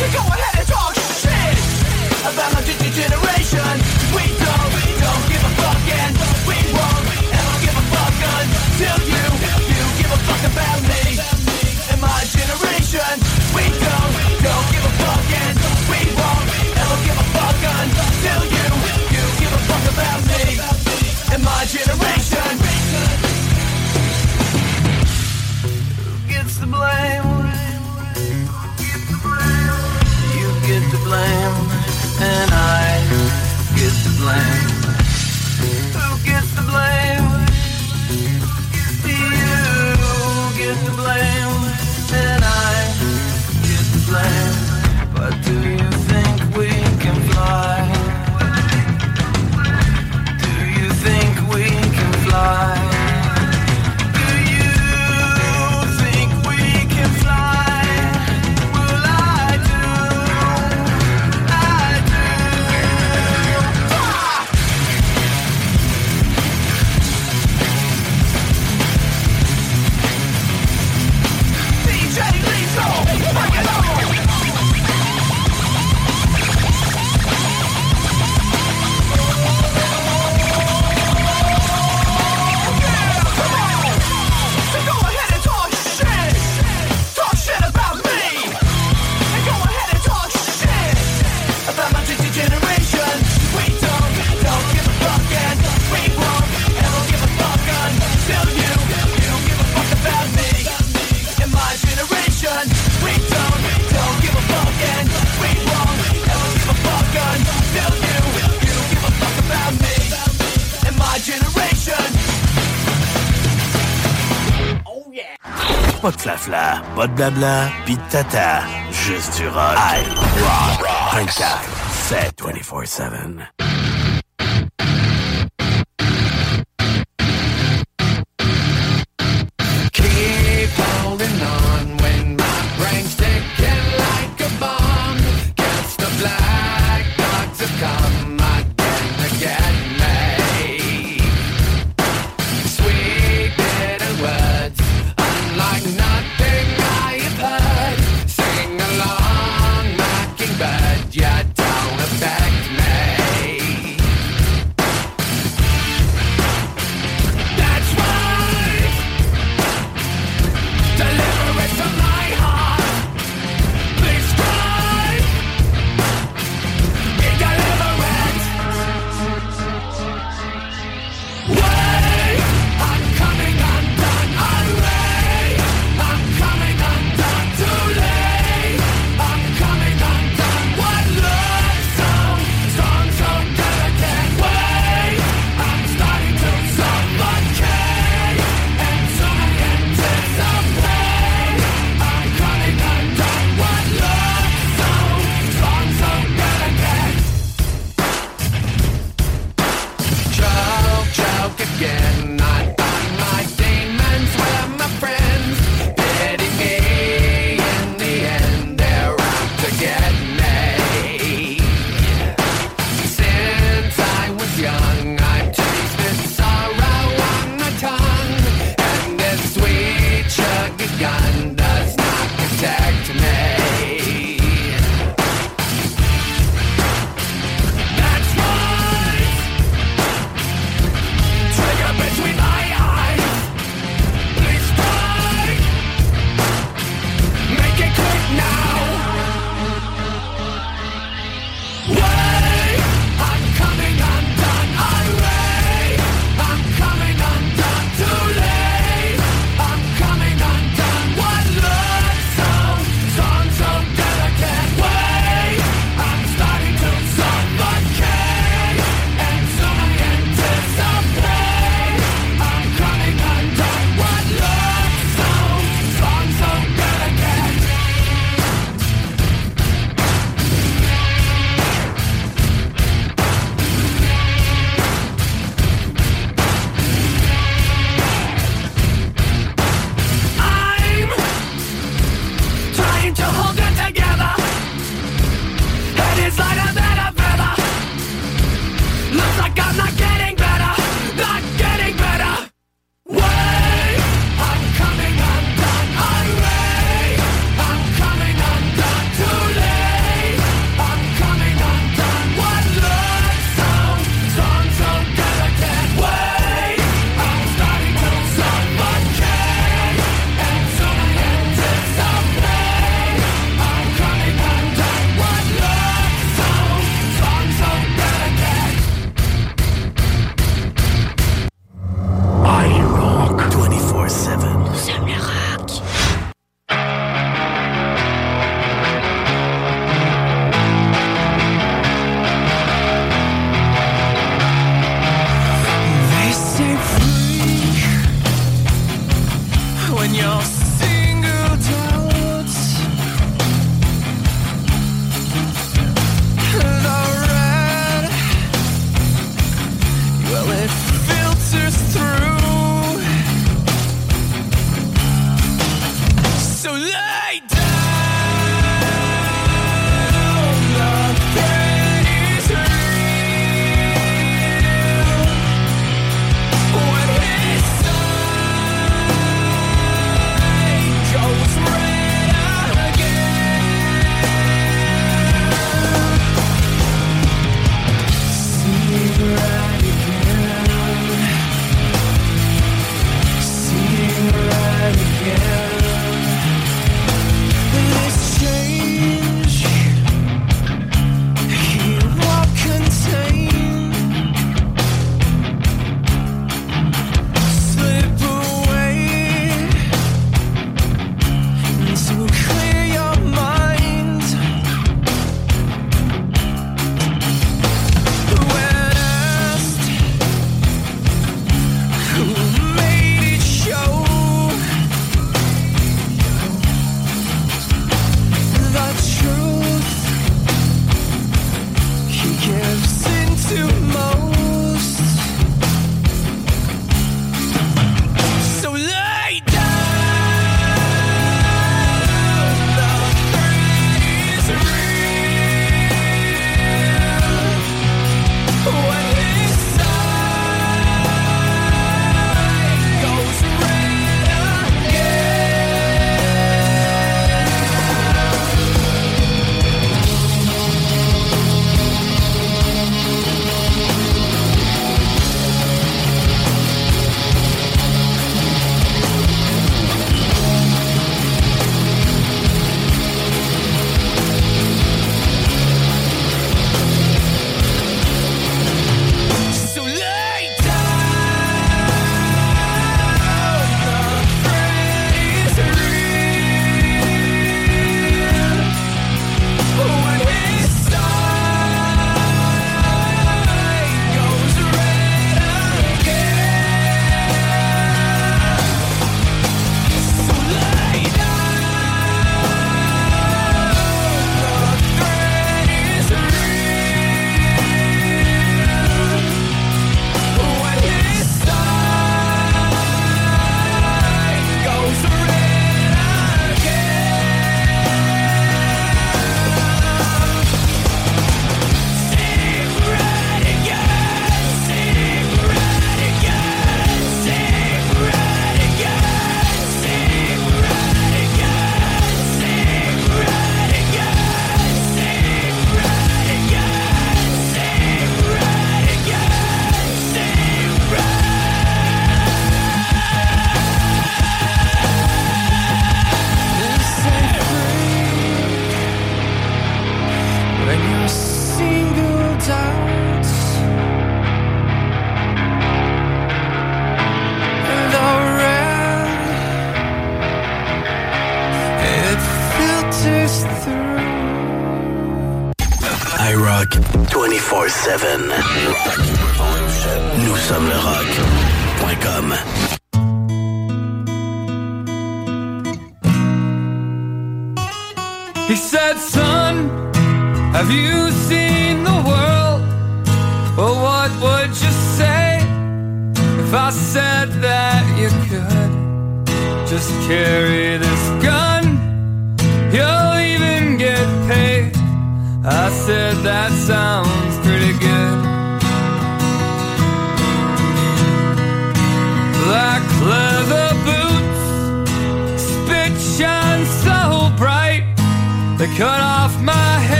You go ahead and talk shit about my g- generation. We don't, don't give a fuck and we won't ever give a fuck until you, you give a fuck about me and my generation. We don't, don't give a fuck and we won't ever give a fuck until you, you give a fuck about me and my generation. Who gets the blame? Blame, and I get the blame. Who gets the blame? You get the blame, and I get the blame. But do you think we can fly? Do you think we can fly? Pas de flafla, pas de blabla, pis tata. Juste du rock. I rock 24 7 24-7.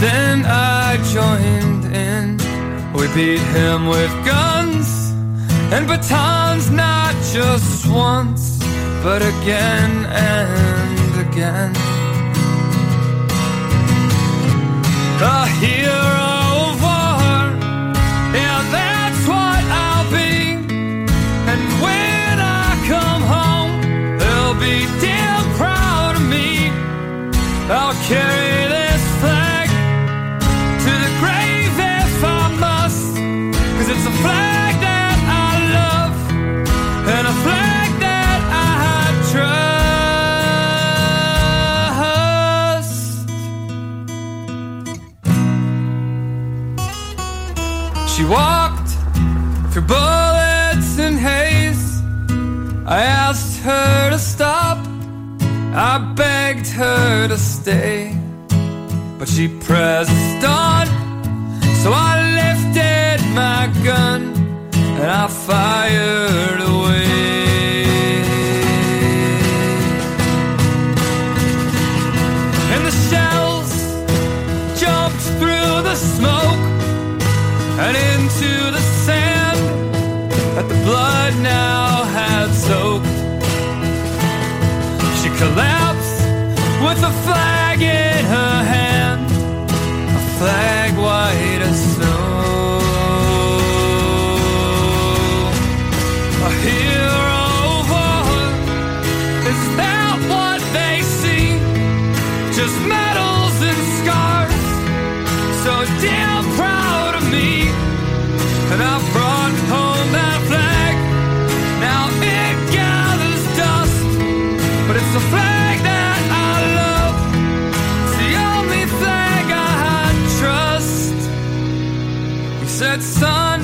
Then I joined in. We beat him with guns and batons, not just once, but again and again. A hero of war, yeah, that's what I'll be. And when I come home, they'll be damn proud of me. I'll carry. her to stay, but she pressed on. So I lifted my gun and I fired with a flag in her hand, a flag white as snow. Son,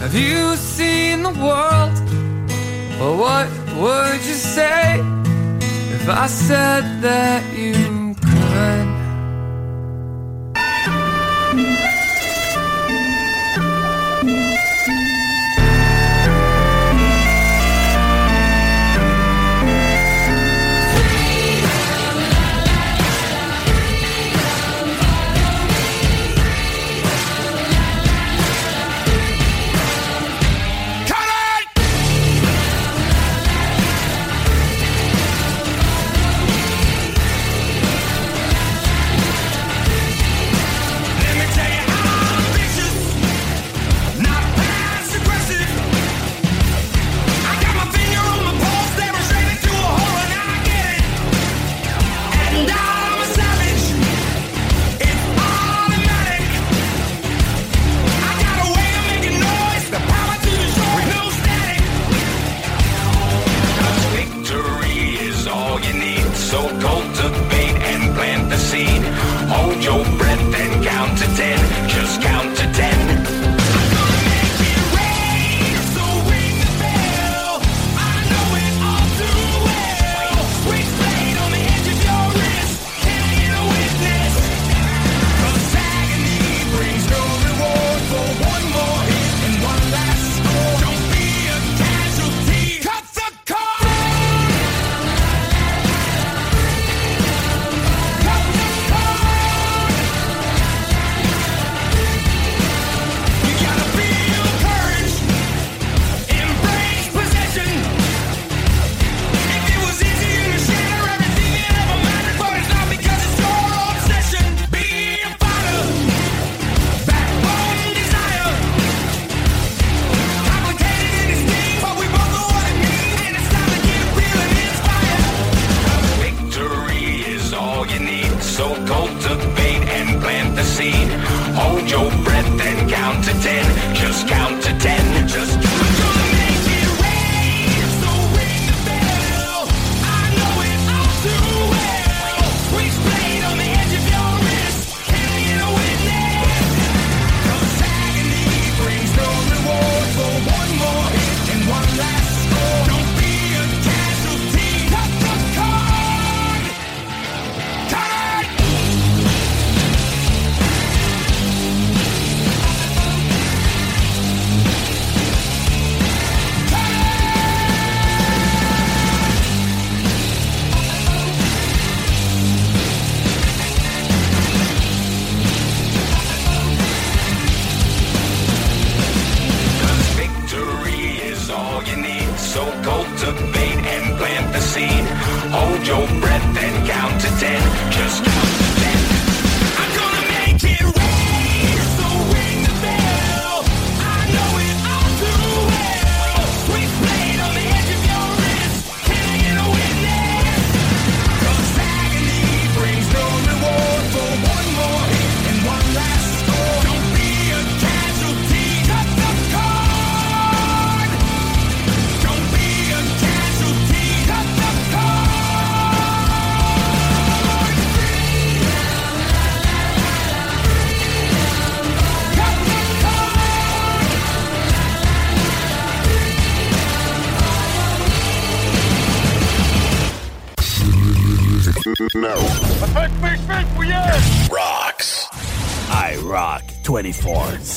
have you seen the world? Well, what would you say if I said that?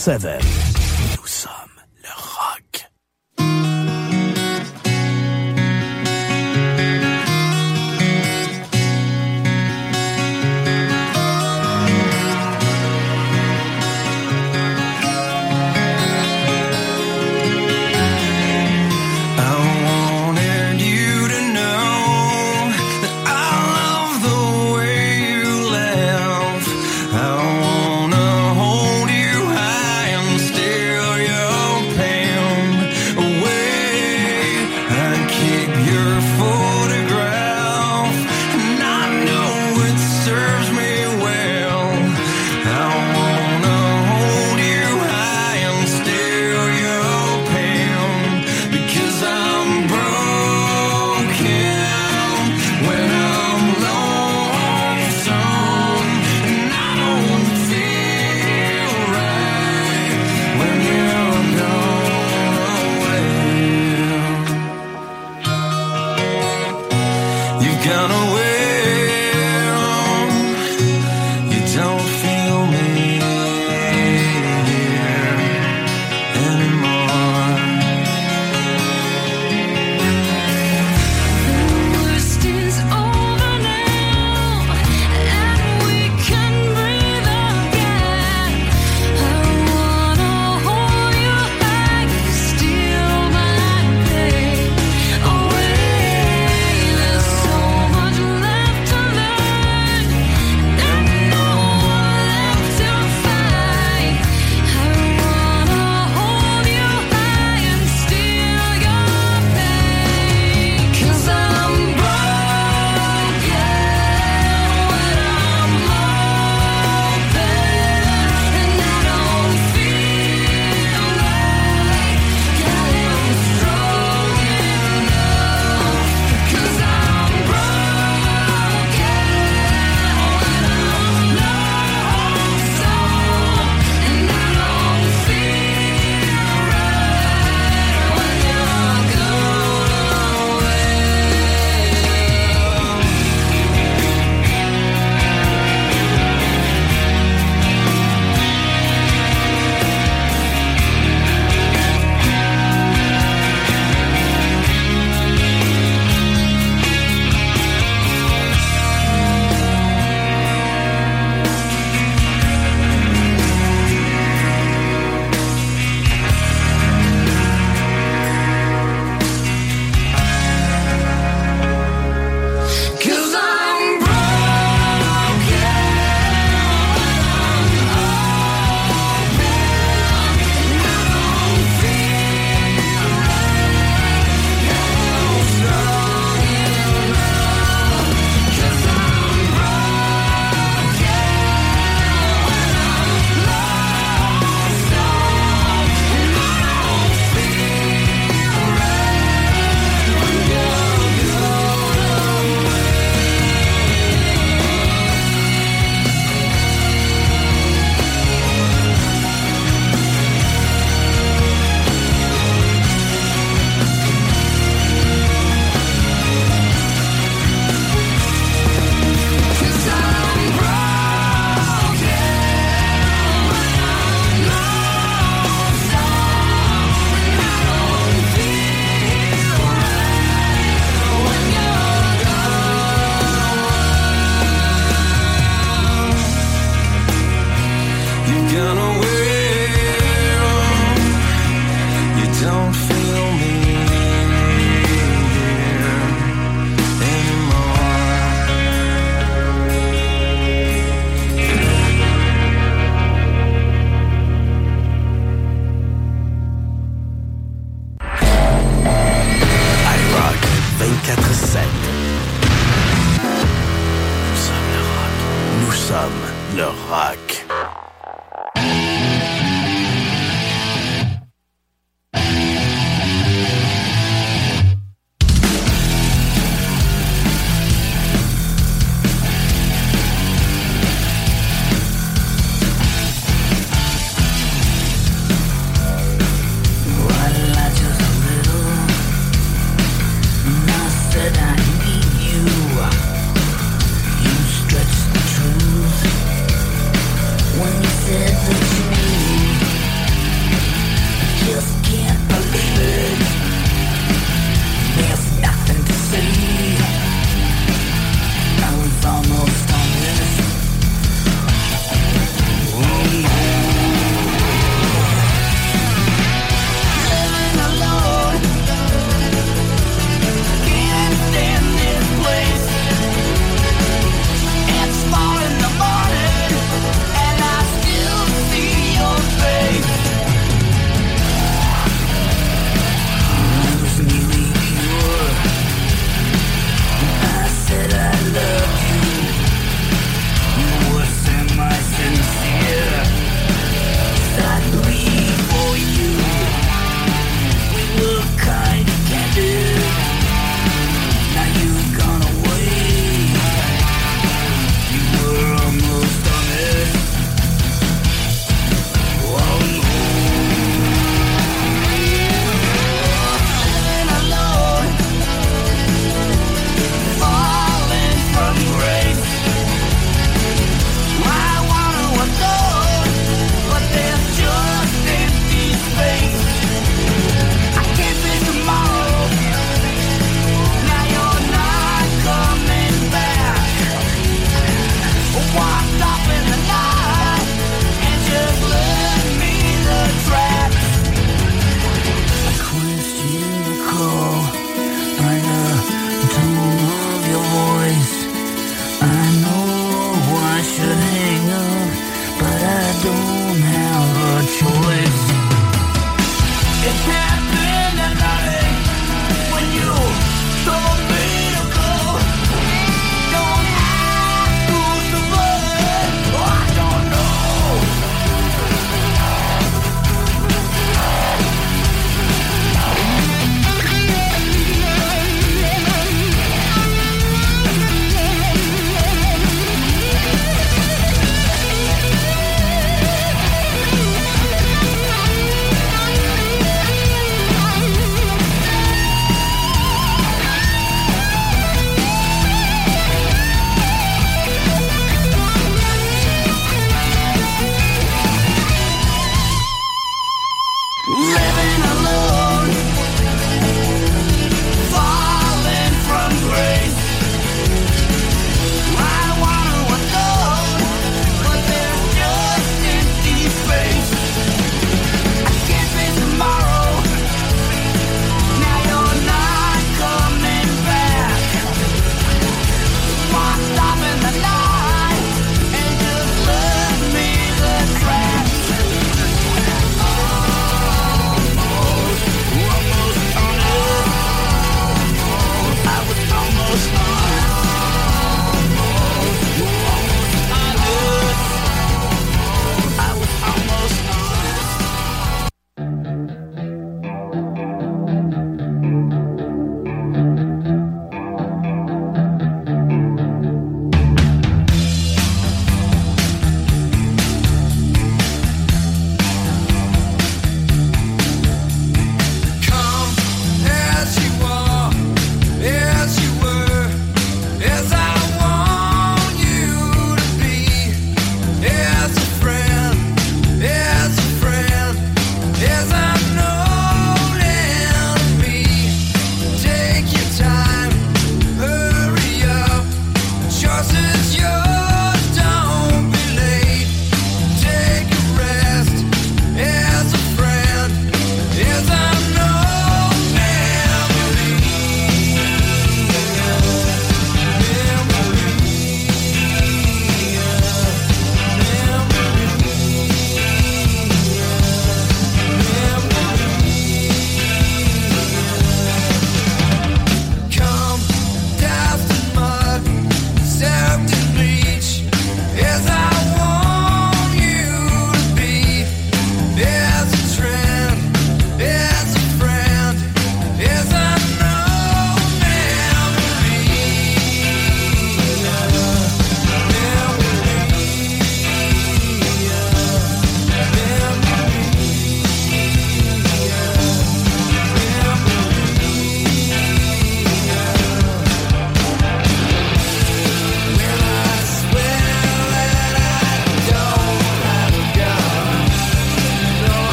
24-7. Nous sommes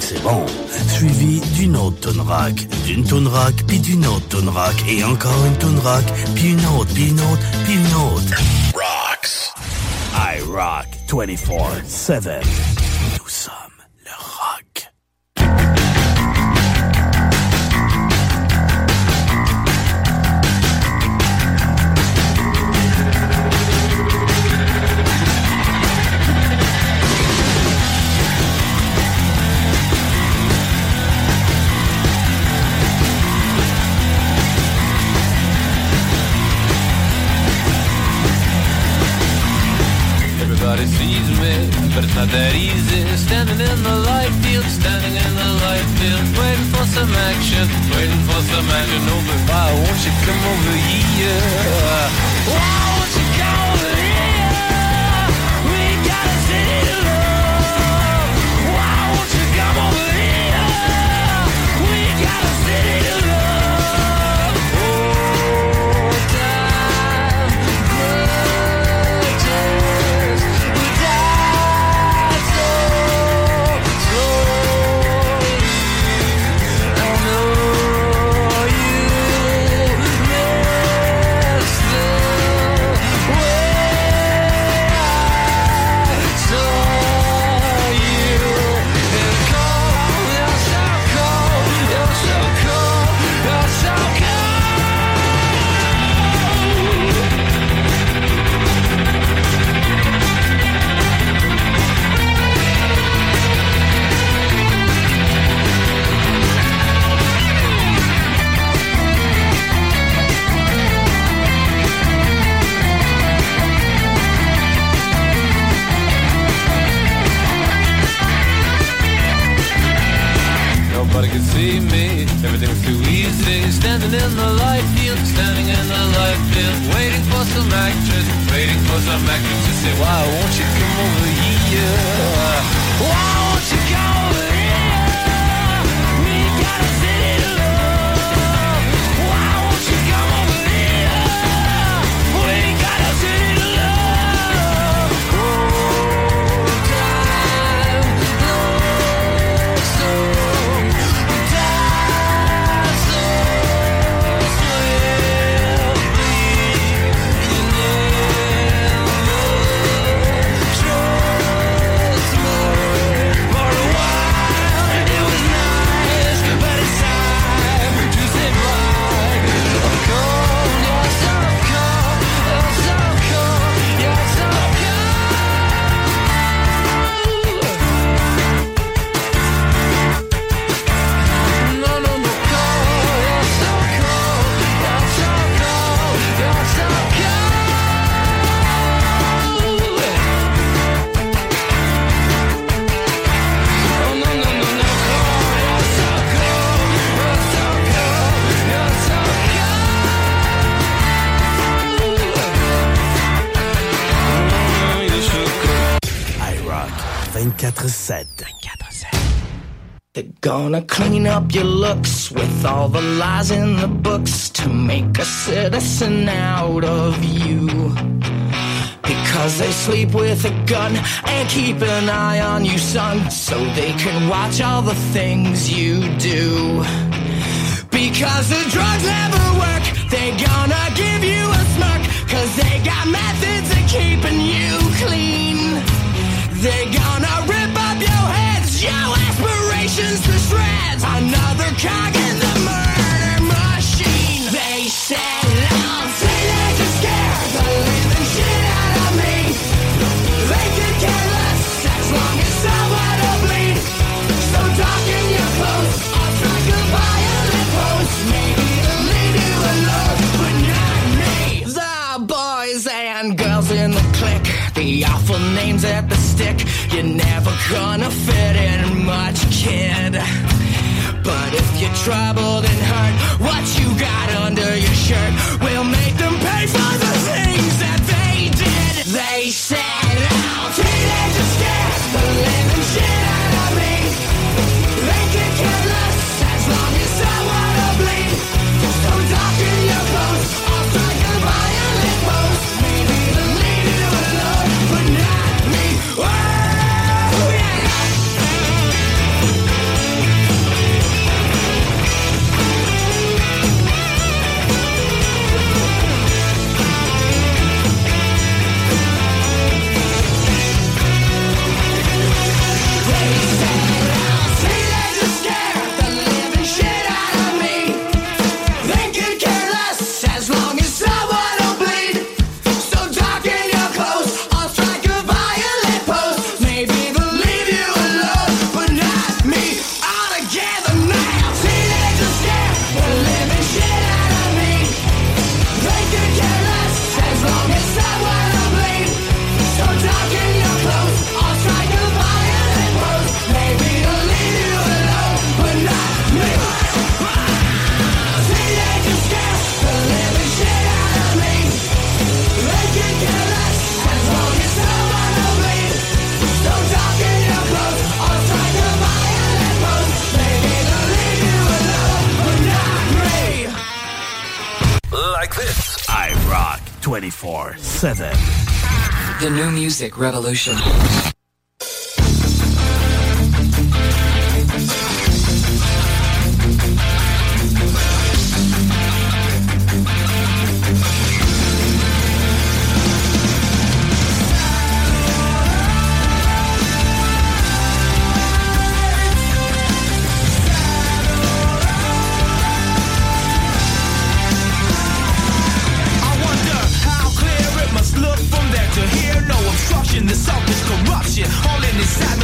c'est bon. Suivi d'une autre tonrac, d'une tonrac, puis d'une autre tonrac, et encore une tonrac, puis une autre, puis une autre, puis une autre. Rocks. I rock 24-7. that easy standing in up your looks with all the lies in the books to make a citizen out of you. Because they sleep with a gun and keep an eye on you, son, so they can watch all the things you do. Because the drugs never work, they gonna give you a smirk, cause they got methods of keeping you clean. They gonna rip up your head your aspirations to shreds. Another cog in the machine. names at the stick. You're never gonna fit in much, kid. But if you're troubled and hurt, what you got under your shirt will make them pay for the things that. 7. The new music revolution. All in this atmosphere.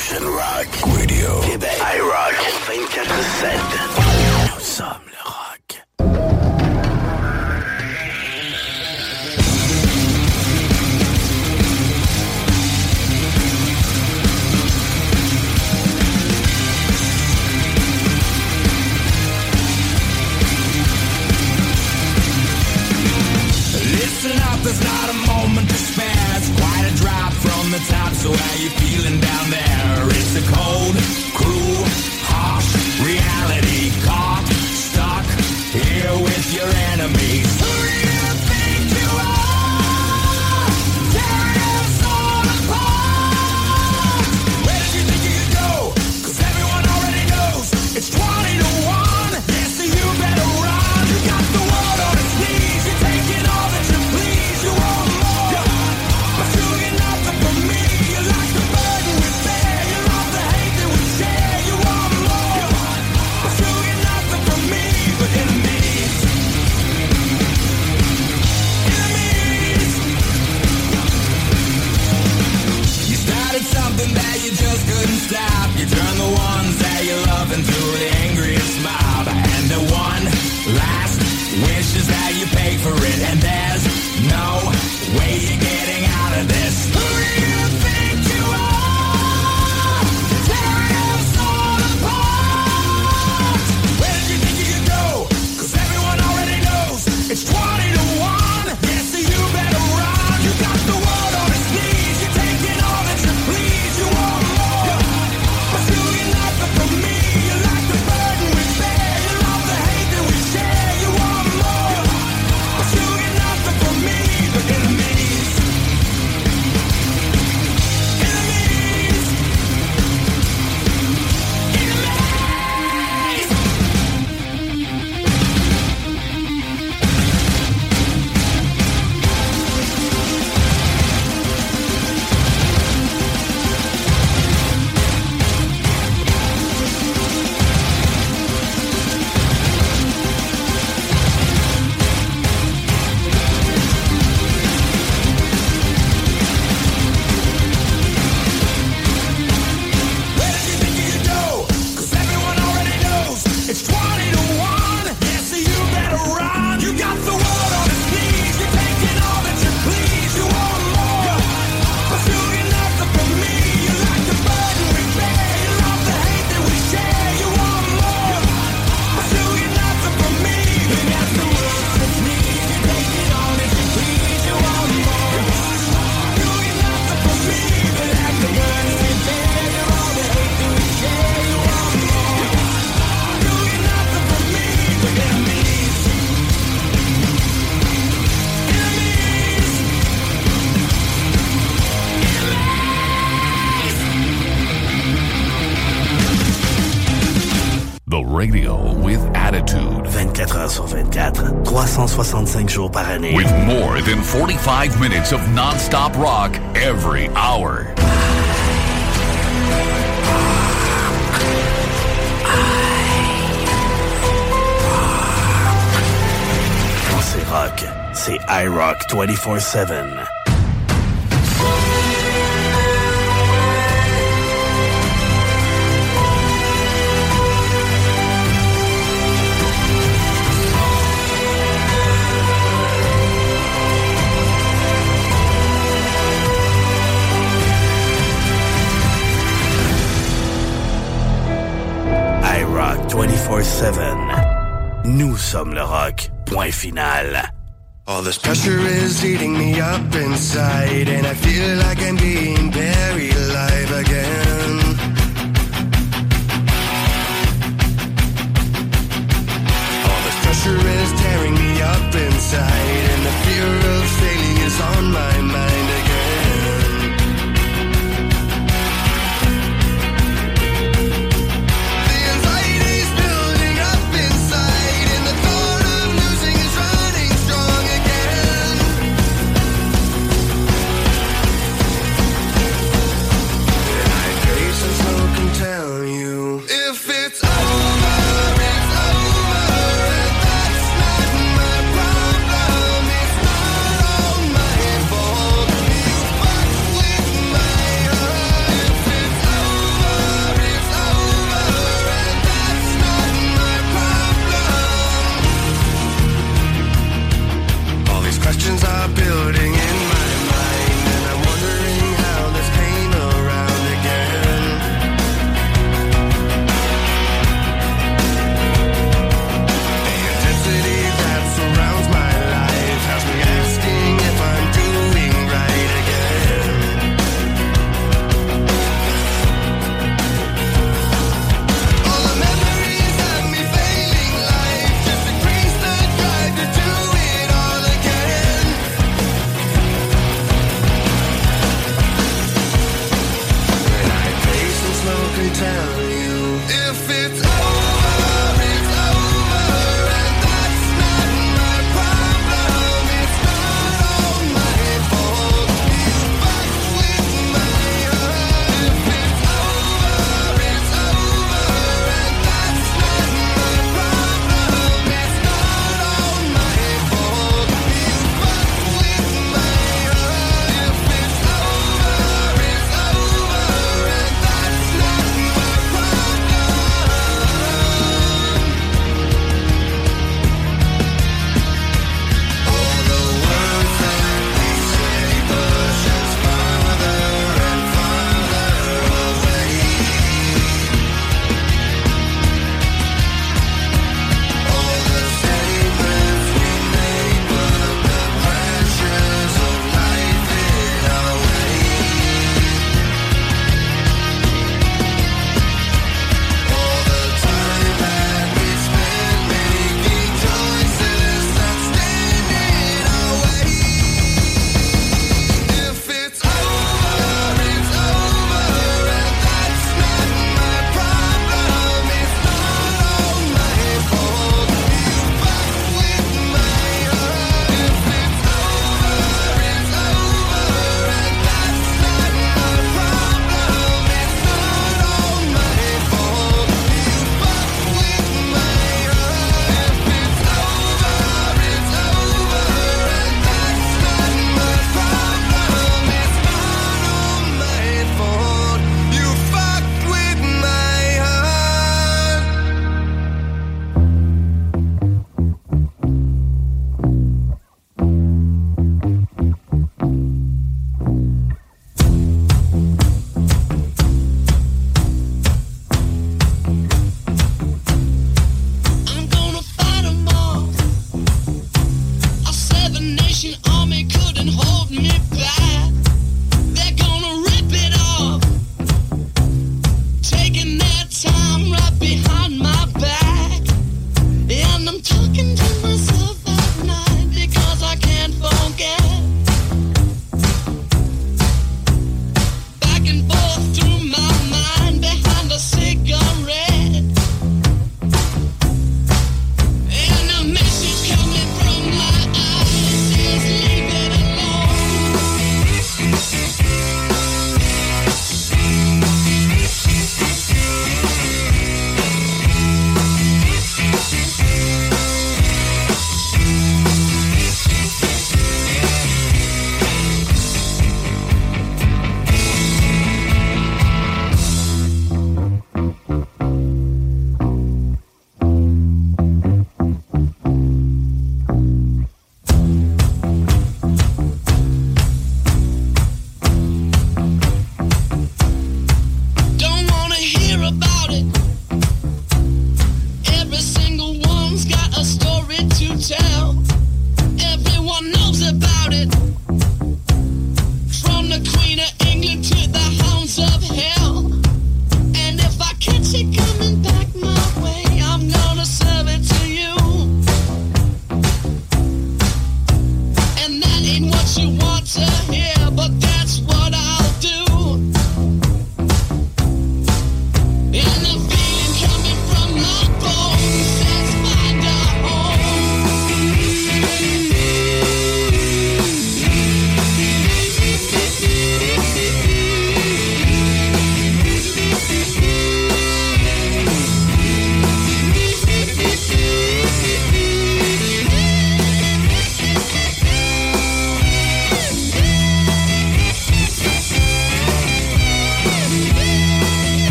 Evolution Rock Radio. Québec. iRock 24-7. 365 jours par année. With more than 45 minutes of non-stop rock every hour. Rock, c'est iRock 24-7. Nous sommes le rock. Point final. All this pressure is eating me up inside, and I feel like I'm being buried alive again. All this pressure is tearing me up inside, and the fear of failing is on my mind.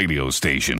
Radio station.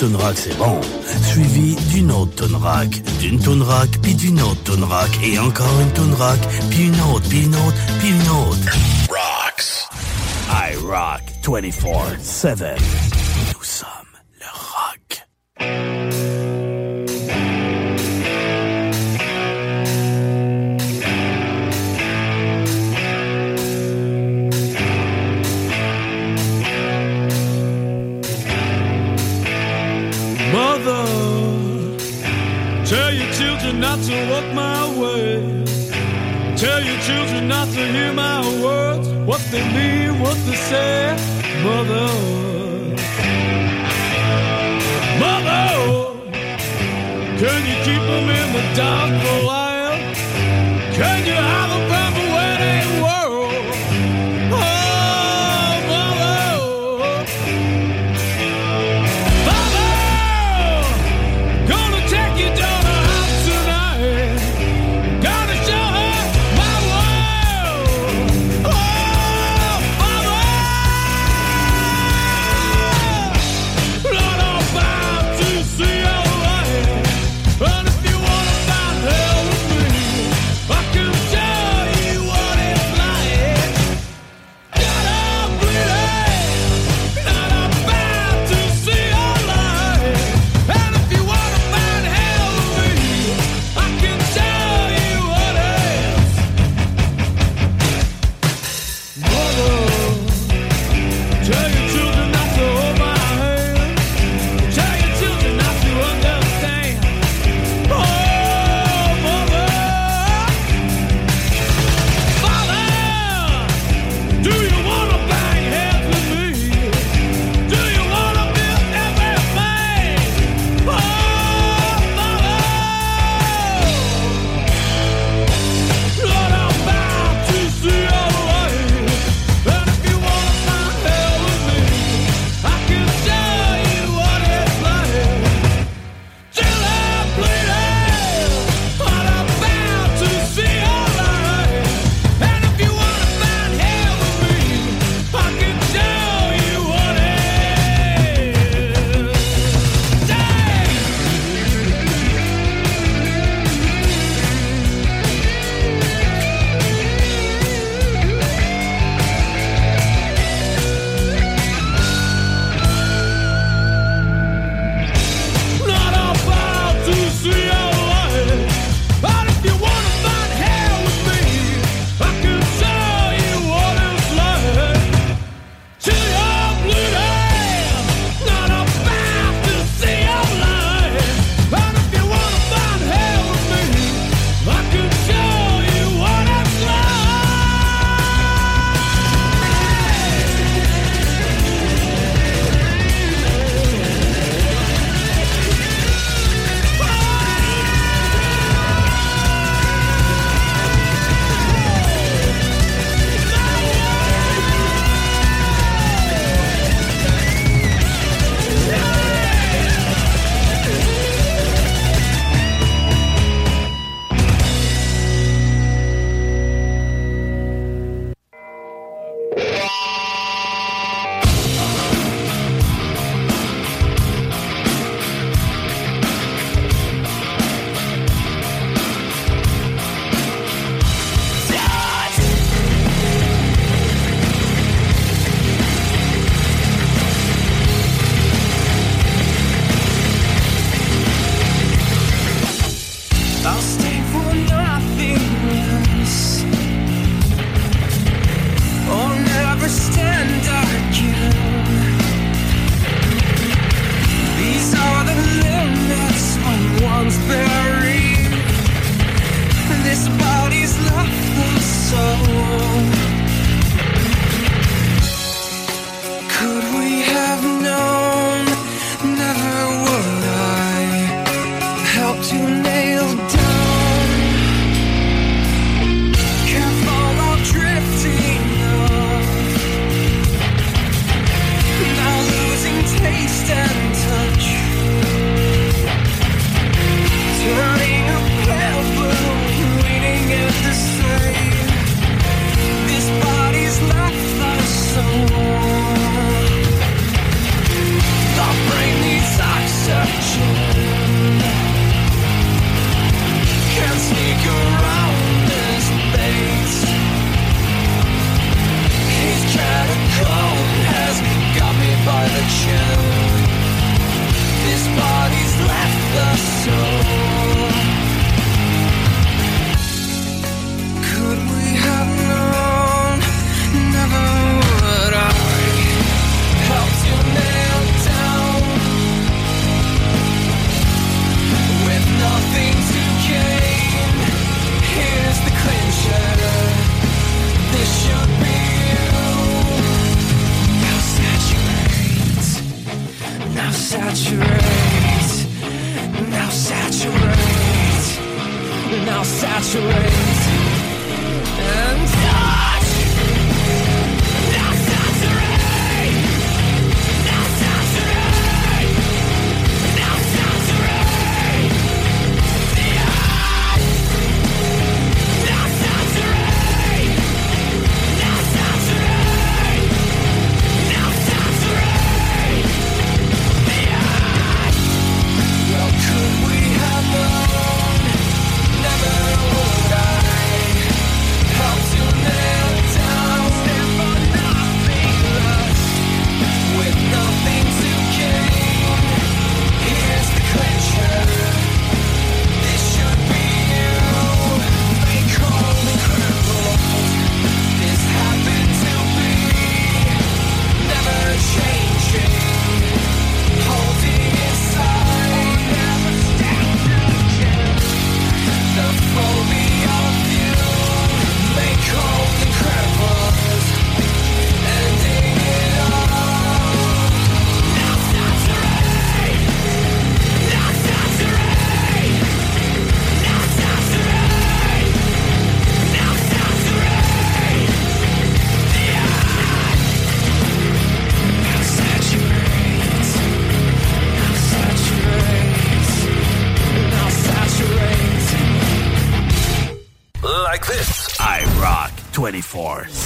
tonne rack, c'est bon. Suivi d'une autre tonne d'une tonne puis d'une autre tonne et encore une tonne puis une autre, puis une autre, puis une autre. Rocks. I rock 24-7.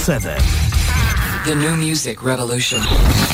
7. The new music revolution.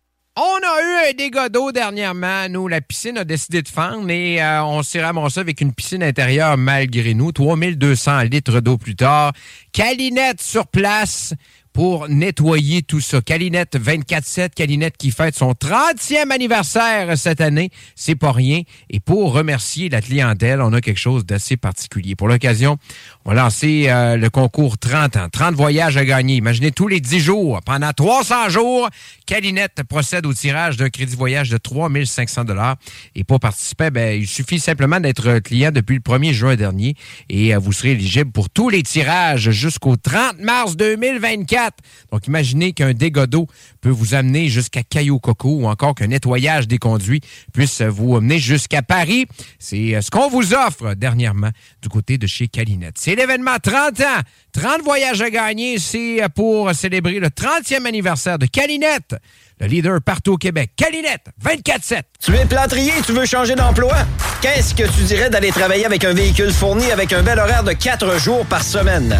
On a eu un dégât d'eau dernièrement. Nous, la piscine a décidé de fendre et euh, on s'est ramassé avec une piscine intérieure malgré nous. 3200 litres d'eau plus tard. Calinette sur place pour nettoyer tout ça. Calinette 24-7, Calinette qui fête son 30e anniversaire cette année. C'est pas rien. Et pour remercier la clientèle, on a quelque chose d'assez particulier. Pour l'occasion, on va lancer euh, le concours 30 ans. 30 voyages à gagner. Imaginez tous les 10 jours. Pendant 300 jours, Calinette procède au tirage d'un crédit voyage de 3500 dollars. Et pour participer, ben, il suffit simplement d'être client depuis le 1er juin dernier et euh, vous serez éligible pour tous les tirages jusqu'au 30 mars 2024. Donc, imaginez qu'un dégât d'eau peut vous amener jusqu'à Caillou Coco ou encore qu'un nettoyage des conduits puisse vous amener jusqu'à Paris. C'est euh, ce qu'on vous offre dernièrement du côté de chez Calinette. C'est l'événement 30 ans. 30 voyages à gagner. C'est pour célébrer le 30e anniversaire de Calinette, le leader partout au Québec. Calinette, 24-7. Tu es plâtrier tu veux changer d'emploi? Qu'est-ce que tu dirais d'aller travailler avec un véhicule fourni avec un bel horaire de 4 jours par semaine?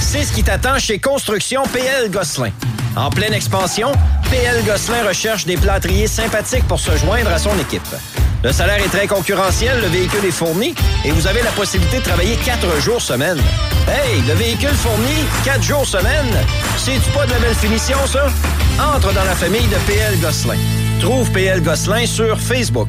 C'est ce qui t'attend chez Construction PL Gosselin. En pleine expansion, PL Gosselin recherche des plâtriers sympathiques pour se joindre à son équipe. Le salaire est très concurrentiel, le véhicule est fourni et vous avez la possibilité de travailler 4 jours semaine. Hey, le véhicule fourni, 4 jours semaine, c'est-tu pas de la belle finition, ça? Entre dans la famille de PL Gosselin. Trouve PL Gosselin sur Facebook.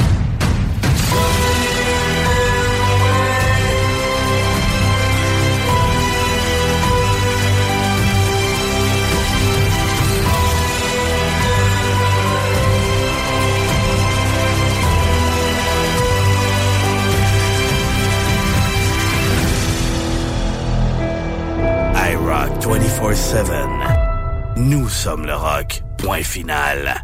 24-7. Nous sommes le rock. Point final.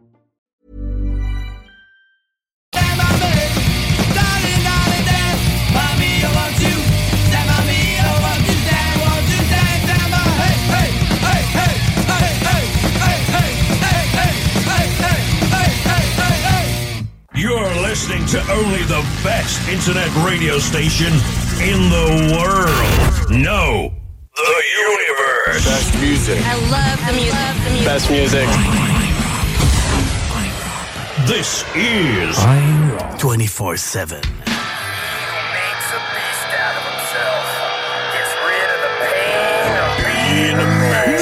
You're listening to only the best internet radio station in the world. No, the universe. Best music. I love the music. I love the music. Best music. This is 24 7. In America.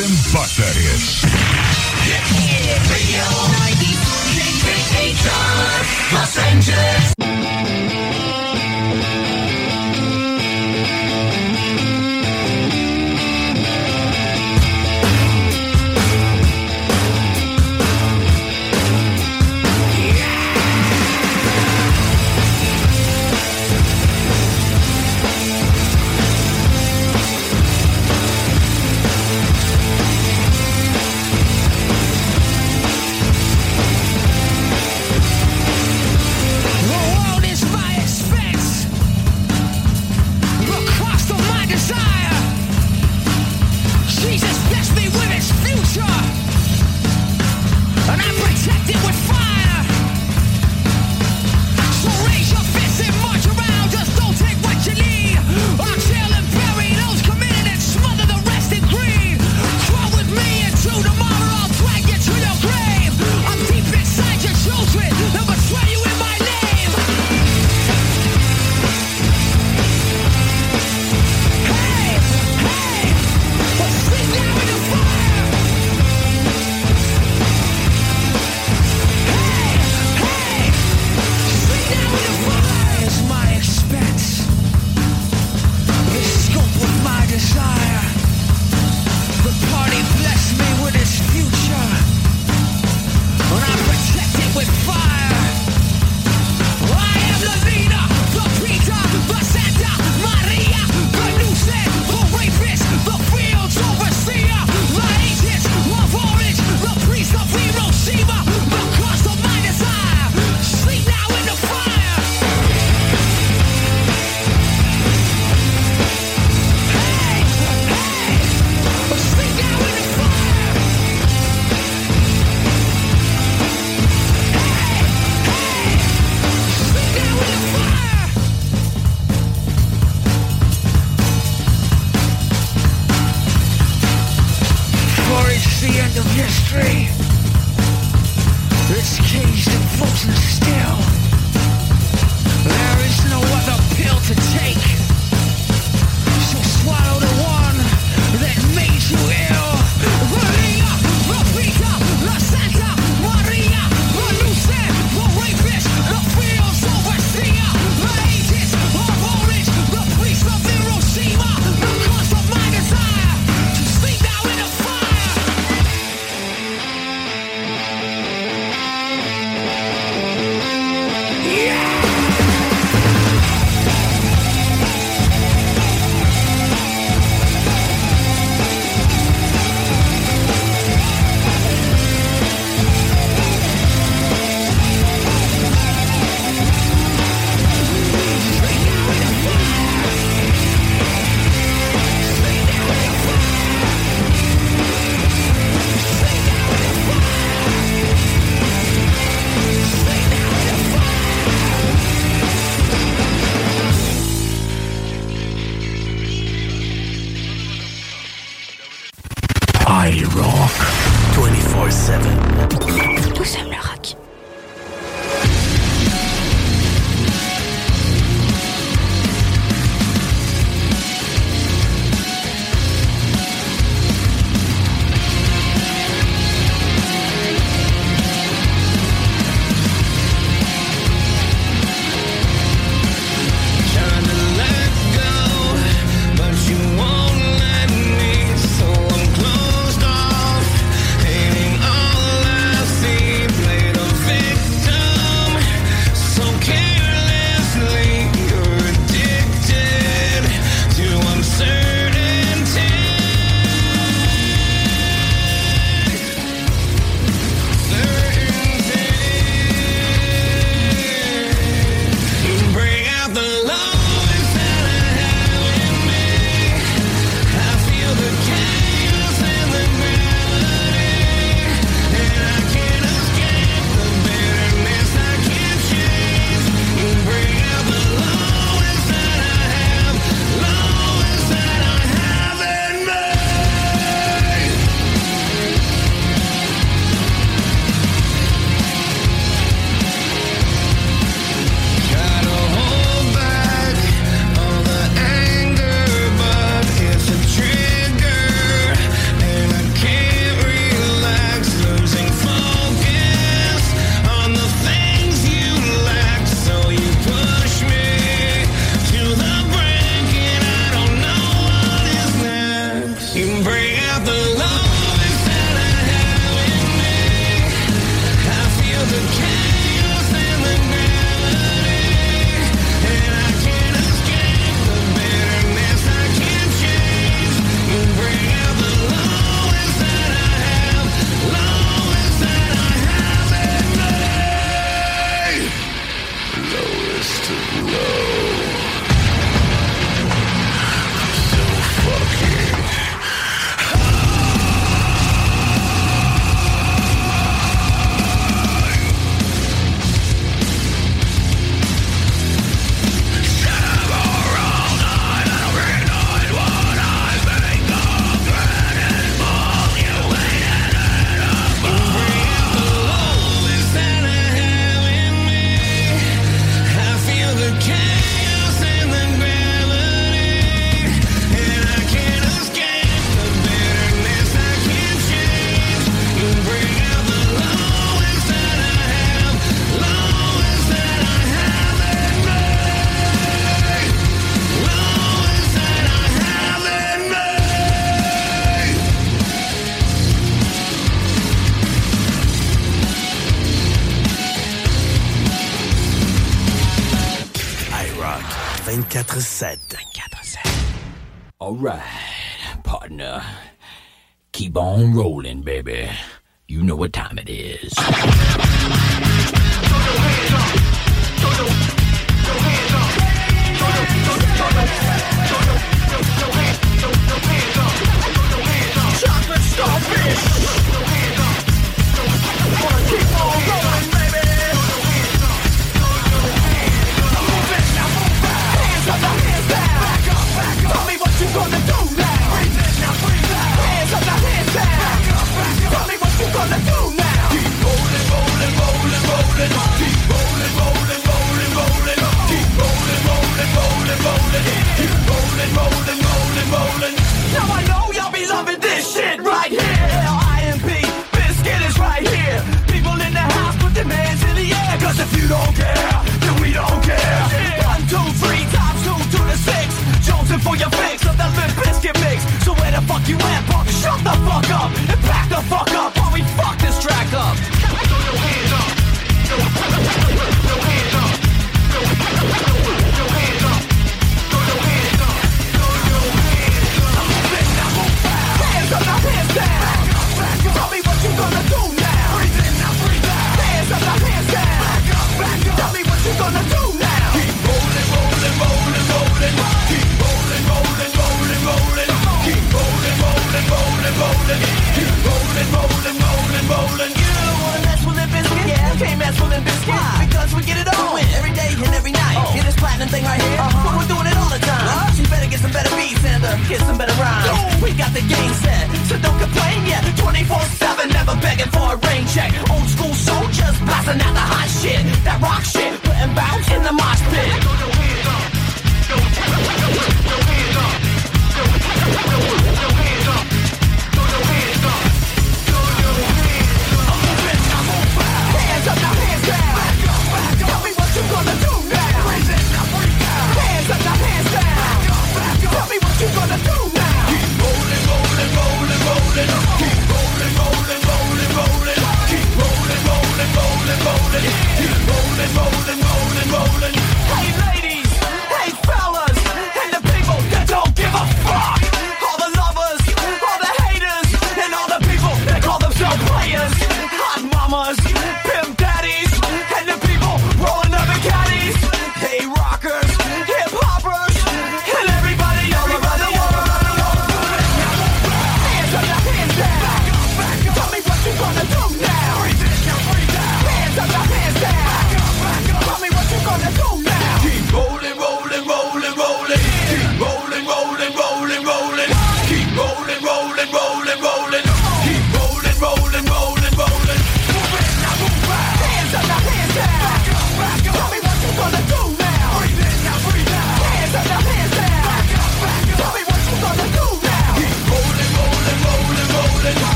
And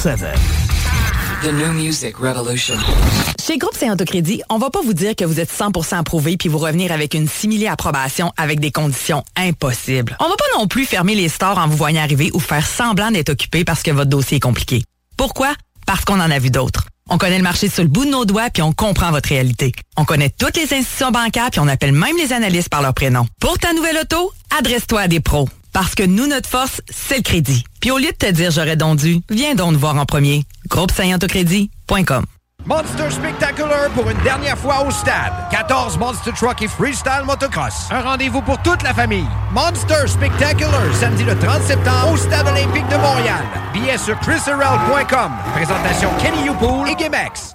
The new music revolution. Chez Groupe Saint Autocrédit, on va pas vous dire que vous êtes 100% approuvé puis vous revenir avec une similée approbation avec des conditions impossibles. On va pas non plus fermer les stores en vous voyant arriver ou faire semblant d'être occupé parce que votre dossier est compliqué. Pourquoi? Parce qu'on en a vu d'autres. On connaît le marché sur le bout de nos doigts puis on comprend votre réalité. On connaît toutes les institutions bancaires puis on appelle même les analystes par leur prénom. Pour ta nouvelle auto, adresse-toi à des pros. Parce que nous, notre force, c'est le crédit. Puis au lieu de te dire j'aurais donc dû, viens donc nous voir en premier. Groupe Monster Spectacular pour une dernière fois au stade. 14 Monster Truck et Freestyle Motocross. Un rendez-vous pour toute la famille. Monster Spectacular, samedi le 30 septembre au Stade Olympique de Montréal. Billets sur chrisherald.com. Présentation Kenny Youpool et GameX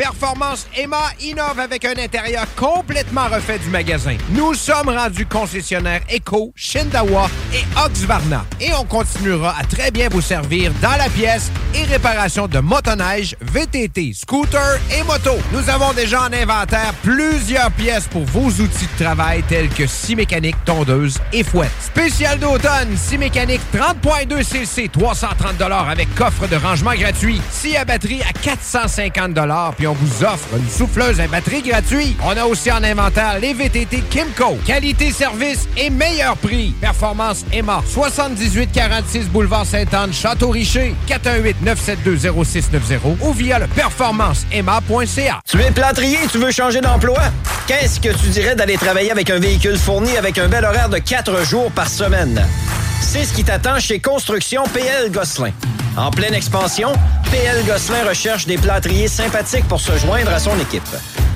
Performance Emma innove avec un intérieur complètement refait du magasin. Nous sommes rendus concessionnaires Eco, Shindawa et Oxvarna. Et on continuera à très bien vous servir dans la pièce et réparation de motoneige, VTT, scooter et moto. Nous avons déjà en inventaire plusieurs pièces pour vos outils de travail tels que scie mécanique, tondeuse et fouette. Spécial d'automne, scie mécanique 30.2 CC, 330 avec coffre de rangement gratuit. Scie à batterie à 450 puis on vous offre une souffleuse à batterie gratuite. On a aussi en inventaire les VTT Kimco. Qualité, service et meilleur prix. Performance Emma. 7846 Boulevard Sainte-Anne, Château-Richer. 418-972-0690 ou via le performanceemma.ca. Tu es plâtrier tu veux changer d'emploi? Qu'est-ce que tu dirais d'aller travailler avec un véhicule fourni avec un bel horaire de 4 jours par semaine? C'est ce qui t'attend chez Construction PL Gosselin. En pleine expansion, PL Gosselin recherche des plâtriers sympathiques pour se joindre à son équipe.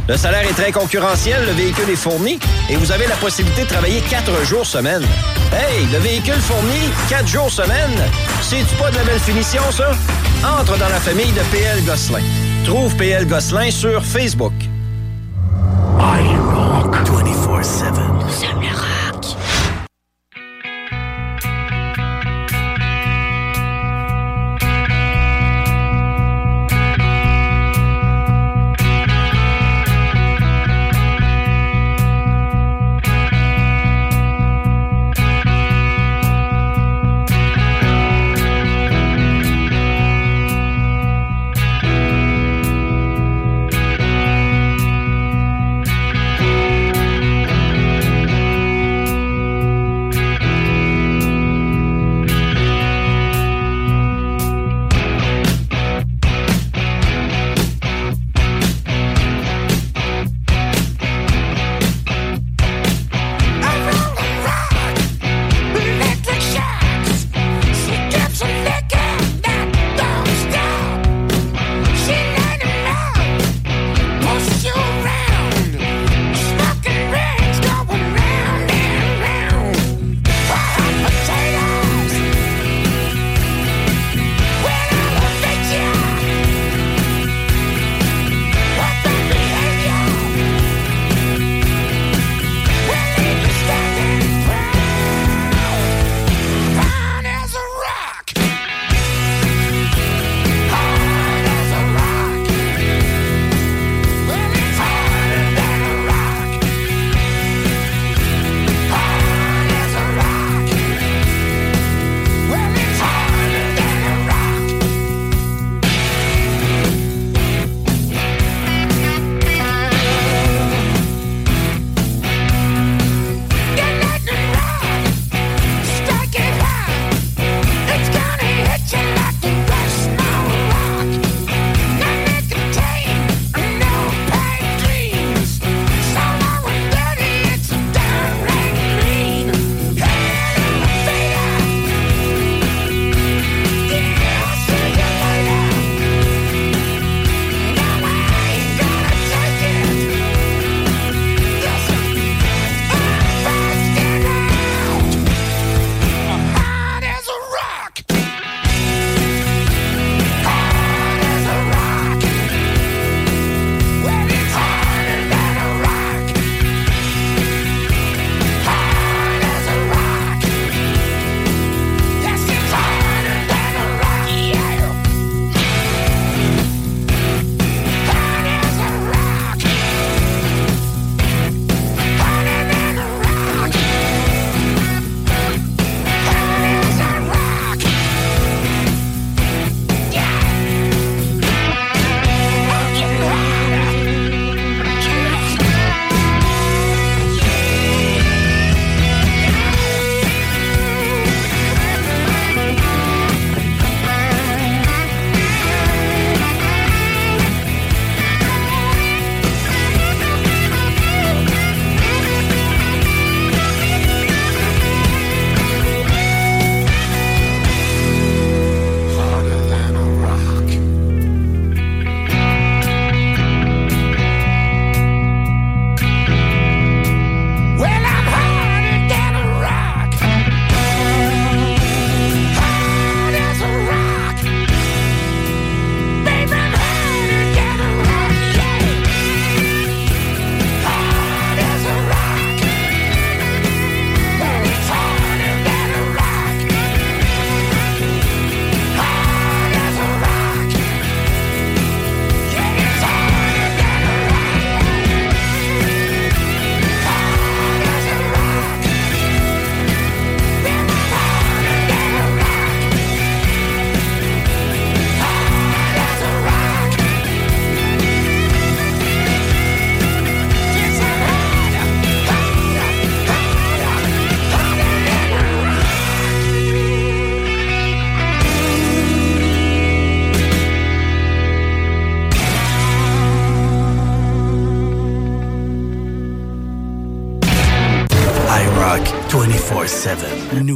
Le salaire est très concurrentiel, le véhicule est fourni et vous avez la possibilité de travailler quatre jours semaine. Hey, le véhicule fourni, quatre jours semaine, c'est-tu pas de la belle finition, ça? Entre dans la famille de PL Gosselin. Trouve PL Gosselin sur Facebook. I rock 24-7. Nous sommes le rock.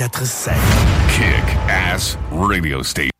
947. Kick Ass Radio Station.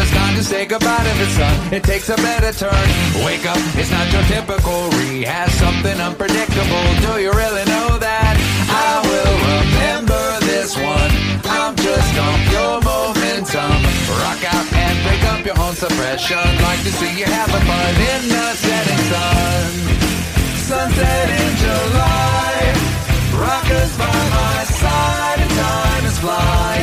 say goodbye to the sun. It takes a better turn. Wake up, it's not your typical rehash. Something unpredictable. Do you really know that? I will remember this one. I'm just on your momentum. Rock out and break up your own suppression. Like to see you having fun in the setting sun. Sunset in July. Rockers by my side, and time is flying.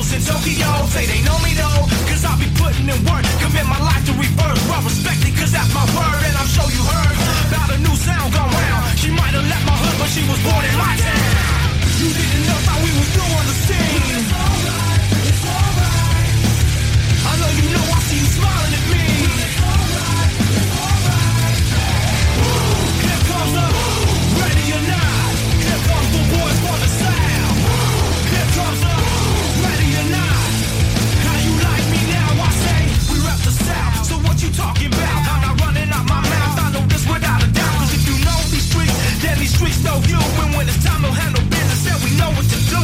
Locals in Tokyo say they know me though, cause I be putting in work. Commit my life to reverse. Well respected, cause that's my word, and I'm sure you heard about a new sound gone round. She might have left my hood, but she was born in my town. You didn't know how we was doing the scene. It's alright, it's alright. I know you know I see you smiling at me. It's alright, it's alright. Here comes the ready or not.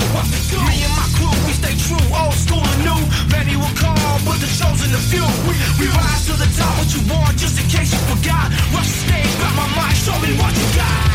Me and my crew, we stay true, old school and new. Many will call, but the chosen few. We, rise to the top, what you want, just in case you forgot. Rush the stage, got my mind, show me what you got.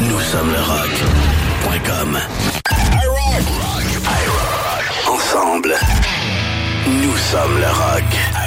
Nous sommes le rock.com. Ensemble, nous sommes le rock.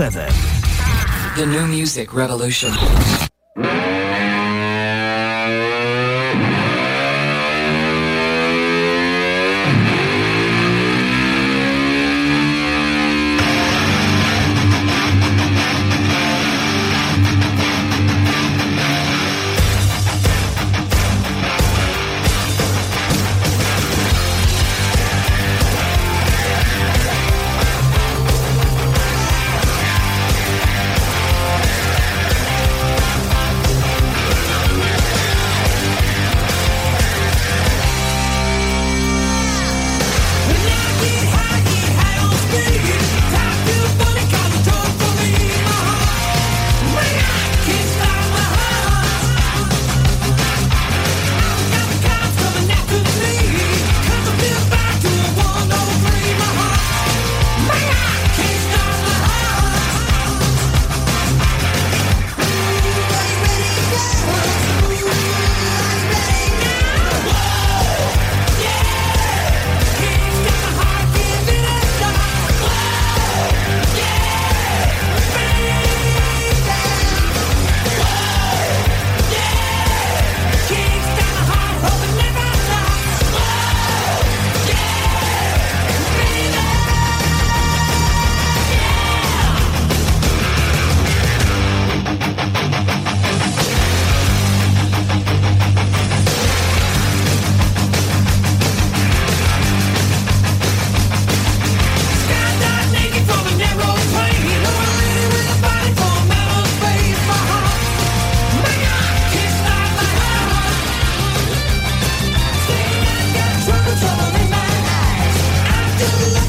7. The new music revolution.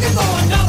Look at going down.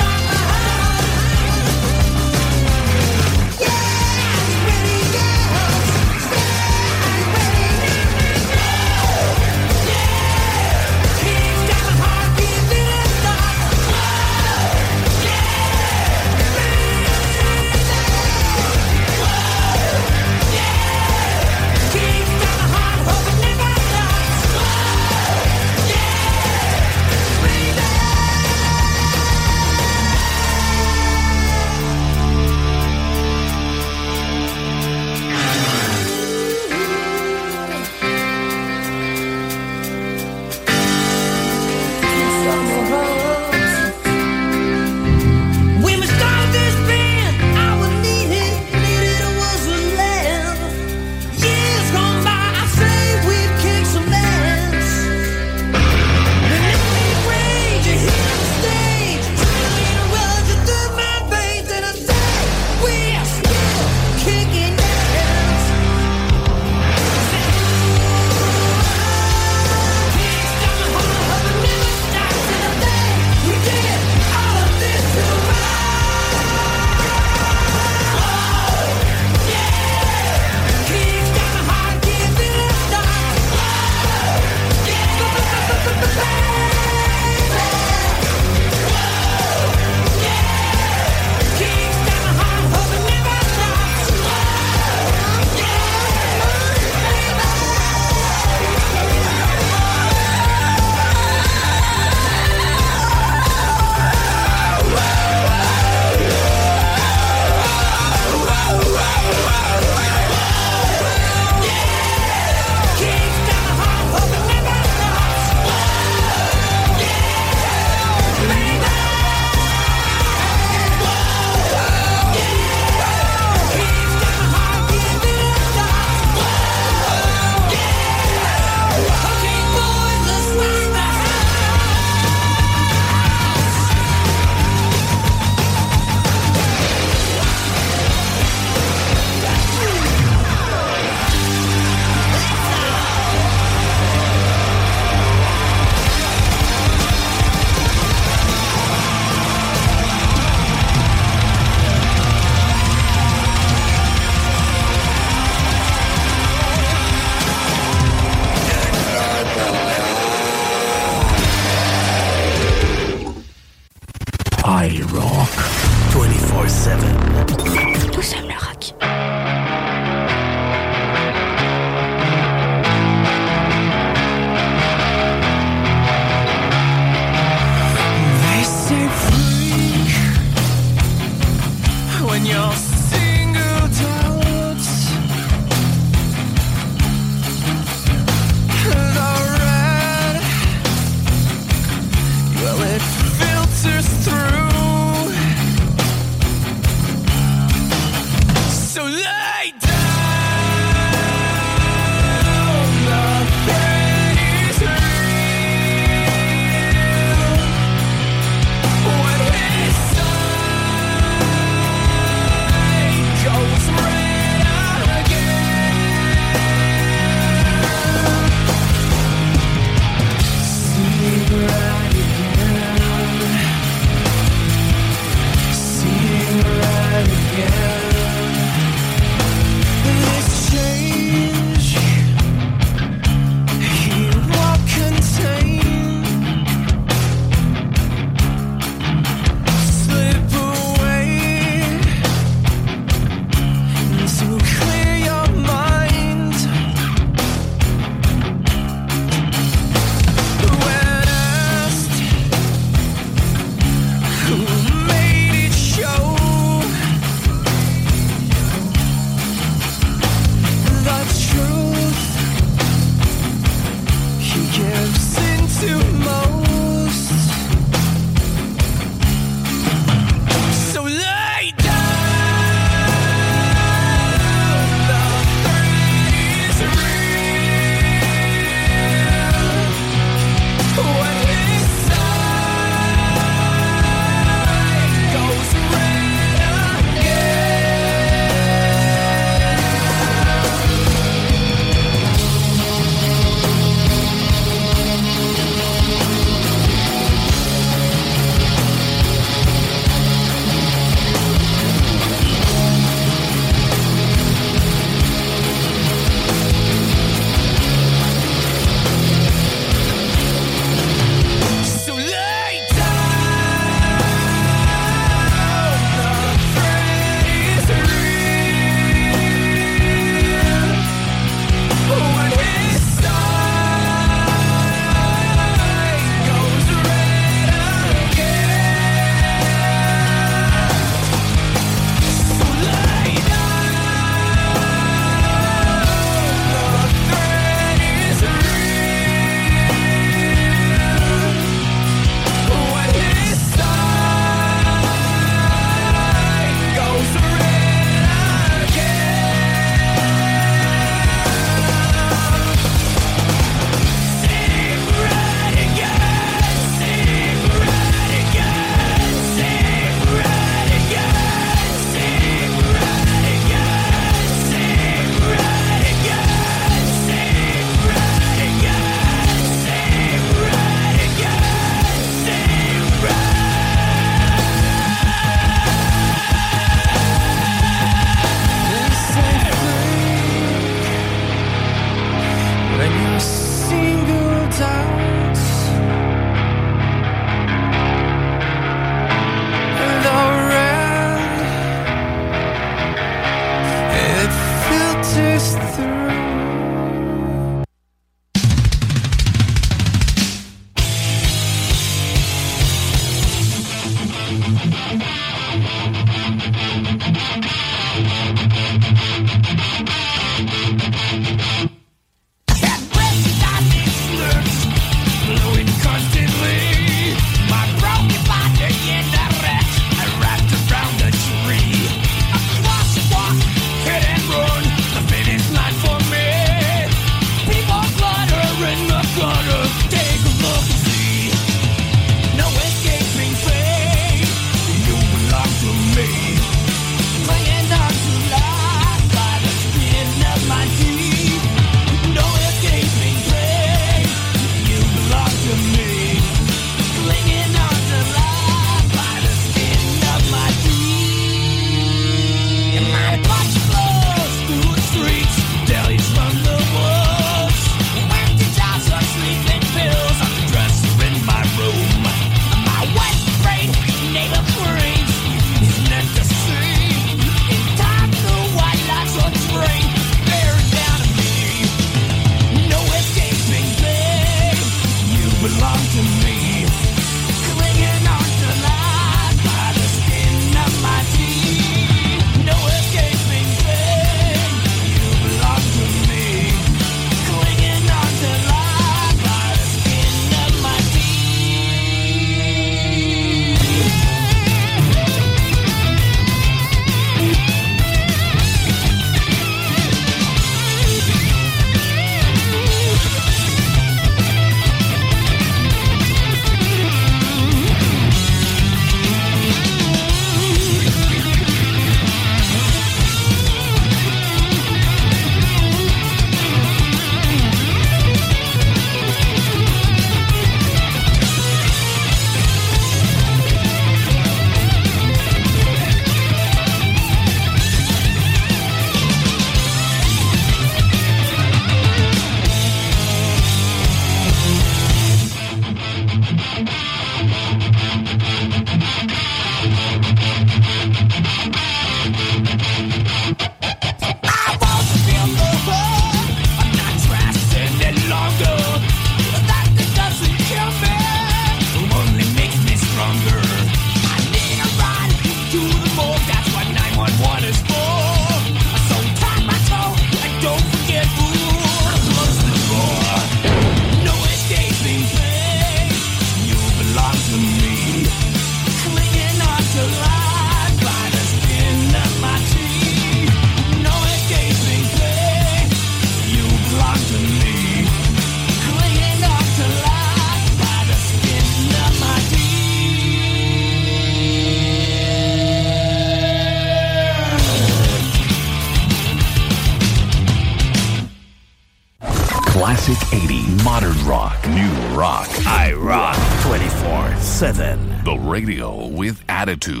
Radio with attitude.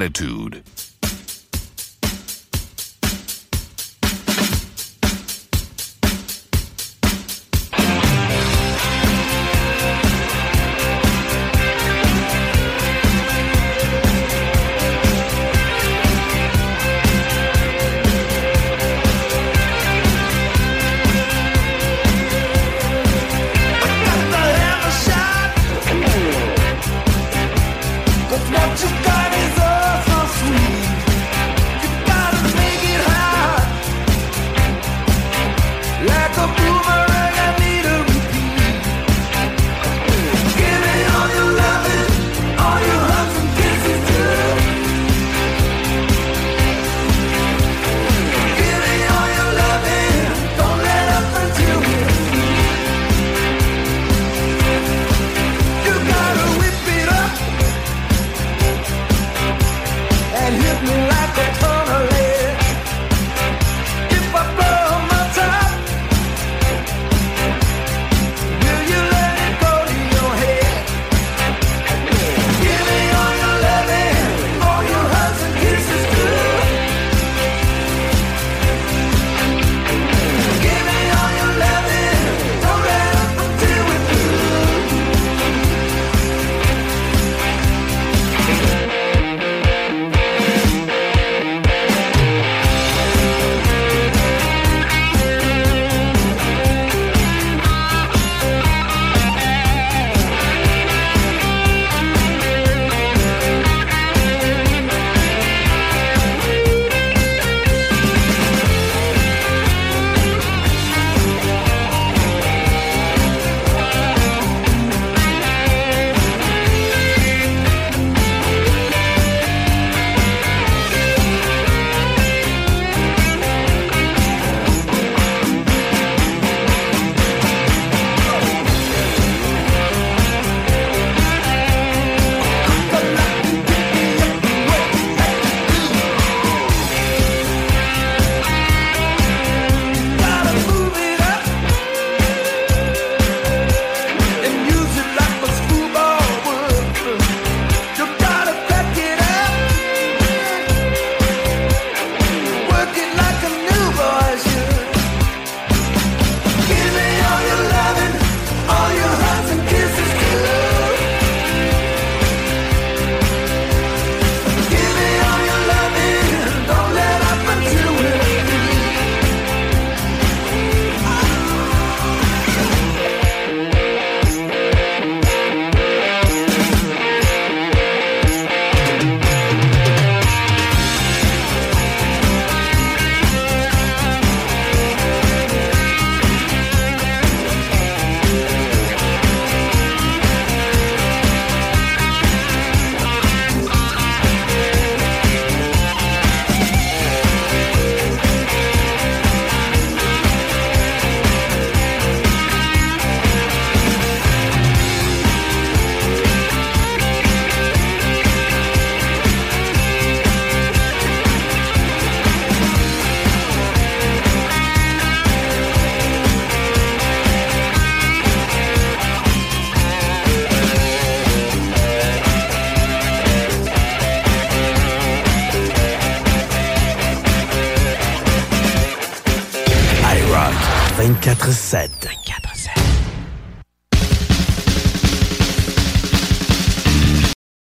Attitude.